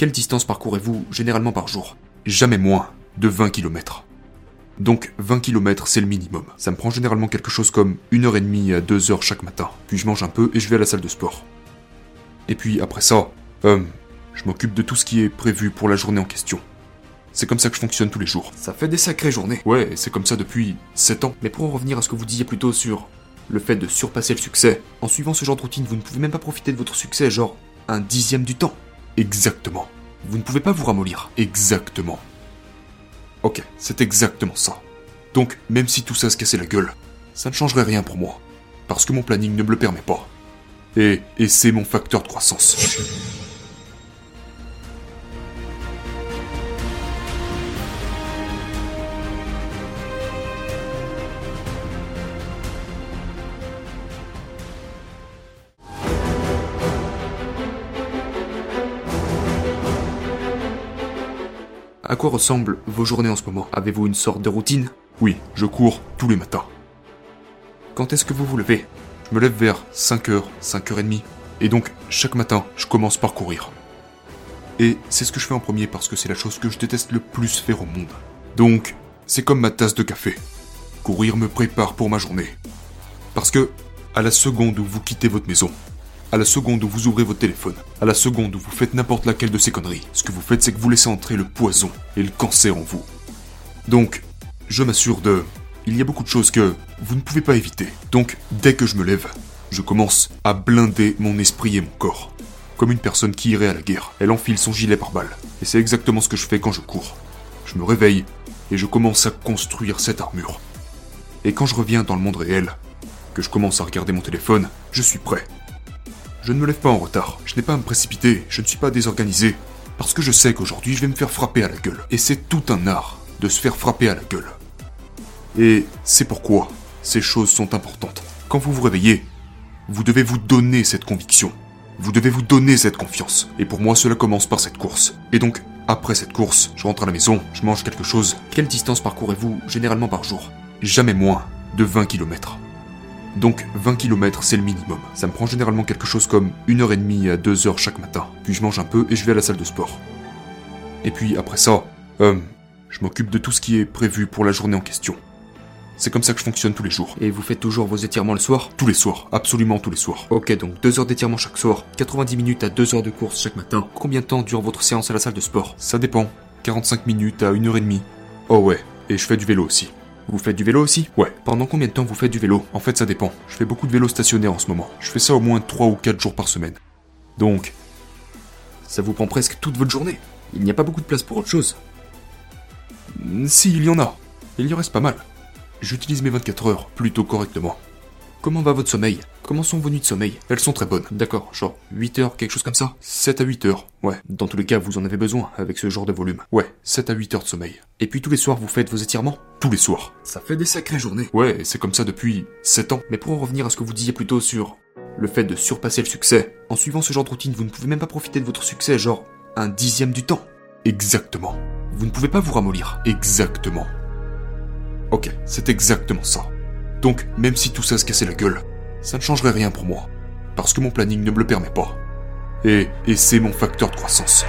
Quelle distance parcourez-vous généralement par jour? Jamais moins de 20 km. Donc 20 km c'est le minimum. Ça me prend généralement quelque chose comme 1h30 à 2h chaque matin. Puis je mange un peu et je vais à la salle de sport. Et puis après ça, euh, je m'occupe de tout ce qui est prévu pour la journée en question. C'est comme ça que je fonctionne tous les jours. Ça fait des sacrées journées. Ouais, c'est comme ça depuis 7 ans. Mais pour en revenir à ce que vous disiez plus tôt sur le fait de surpasser le succès, en suivant ce genre de routine, vous ne pouvez même pas profiter de votre succès, genre un dixième du temps. Exactement. Vous ne pouvez pas vous ramollir. Exactement. Ok, c'est exactement ça. Donc, même si tout ça se cassait la gueule, ça ne changerait rien pour moi. Parce que mon planning ne me le permet pas. Et, et c'est mon facteur de croissance. À quoi ressemblent vos journées en ce moment? Avez-vous une sorte de routine? Oui, je cours tous les matins. Quand est-ce que vous vous levez? Je me lève vers 5h, 5h30. Et donc, chaque matin, je commence par courir. Et c'est ce que je fais en premier parce que c'est la chose que je déteste le plus faire au monde. Donc, c'est comme ma tasse de café. Courir me prépare pour ma journée. Parce que, à la seconde où vous quittez votre maison, à la seconde où vous ouvrez votre téléphone, à la seconde où vous faites n'importe laquelle de ces conneries, ce que vous faites c'est que vous laissez entrer le poison et le cancer en vous. Donc, je m'assure de... Il y a beaucoup de choses que vous ne pouvez pas éviter. Donc, dès que je me lève, je commence à blinder mon esprit et mon corps. Comme une personne qui irait à la guerre. Elle enfile son gilet par balle. Et c'est exactement ce que je fais quand je cours. Je me réveille et je commence à construire cette armure. Et quand je reviens dans le monde réel, que je commence à regarder mon téléphone, je suis prêt. Je ne me lève pas en retard, je n'ai pas à me précipiter, je ne suis pas désorganisé. Parce que je sais qu'aujourd'hui je vais me faire frapper à la gueule. Et c'est tout un art de se faire frapper à la gueule. Et c'est pourquoi ces choses sont importantes. Quand vous vous réveillez, vous devez vous donner cette conviction. Vous devez vous donner cette confiance. Et pour moi, cela commence par cette course. Et donc, après cette course, je rentre à la maison, je mange quelque chose. Quelle distance parcourez-vous généralement par jour? Jamais moins de 20 km. Donc 20 km c'est le minimum. Ça me prend généralement quelque chose comme 1h30 à 2h chaque matin. Puis je mange un peu et je vais à la salle de sport. Et puis après ça, euh, je m'occupe de tout ce qui est prévu pour la journée en question. C'est comme ça que je fonctionne tous les jours. Et vous faites toujours vos étirements le soir? Tous les soirs, absolument tous les soirs. Ok, donc 2 heures d'étirement chaque soir, 90 minutes à 2 heures de course chaque matin. Combien de temps dure votre séance à la salle de sport? Ça dépend. 45 minutes à 1h30. Oh ouais, et je fais du vélo aussi. Vous faites du vélo aussi? Ouais. Pendant combien de temps vous faites du vélo? En fait, ça dépend. Je fais beaucoup de vélo stationnaire en ce moment. Je fais ça au moins 3 ou 4 jours par semaine. Donc, ça vous prend presque toute votre journée. Il n'y a pas beaucoup de place pour autre chose. Si, il y en a. Il y en reste pas mal. J'utilise mes 24 heures plutôt correctement. Comment va votre sommeil? Comment sont vos nuits de sommeil? Elles sont très bonnes. D'accord, genre 8 heures, quelque chose comme ça? 7 à 8 heures. Ouais, dans tous les cas, vous en avez besoin avec ce genre de volume. Ouais, 7 à 8 heures de sommeil. Et puis tous les soirs, vous faites vos étirements? Tous les soirs. Ça fait des sacrées journées. Ouais, c'est comme ça depuis 7 ans. Mais pour en revenir à ce que vous disiez plus tôt sur le fait de surpasser le succès, en suivant ce genre de routine, vous ne pouvez même pas profiter de votre succès, genre un dixième du temps. Exactement. Vous ne pouvez pas vous ramollir. Exactement. Ok, c'est exactement ça. Donc, même si tout ça se cassait la gueule, ça ne changerait rien pour moi. Parce que mon planning ne me le permet pas. Et, et c'est mon facteur de croissance.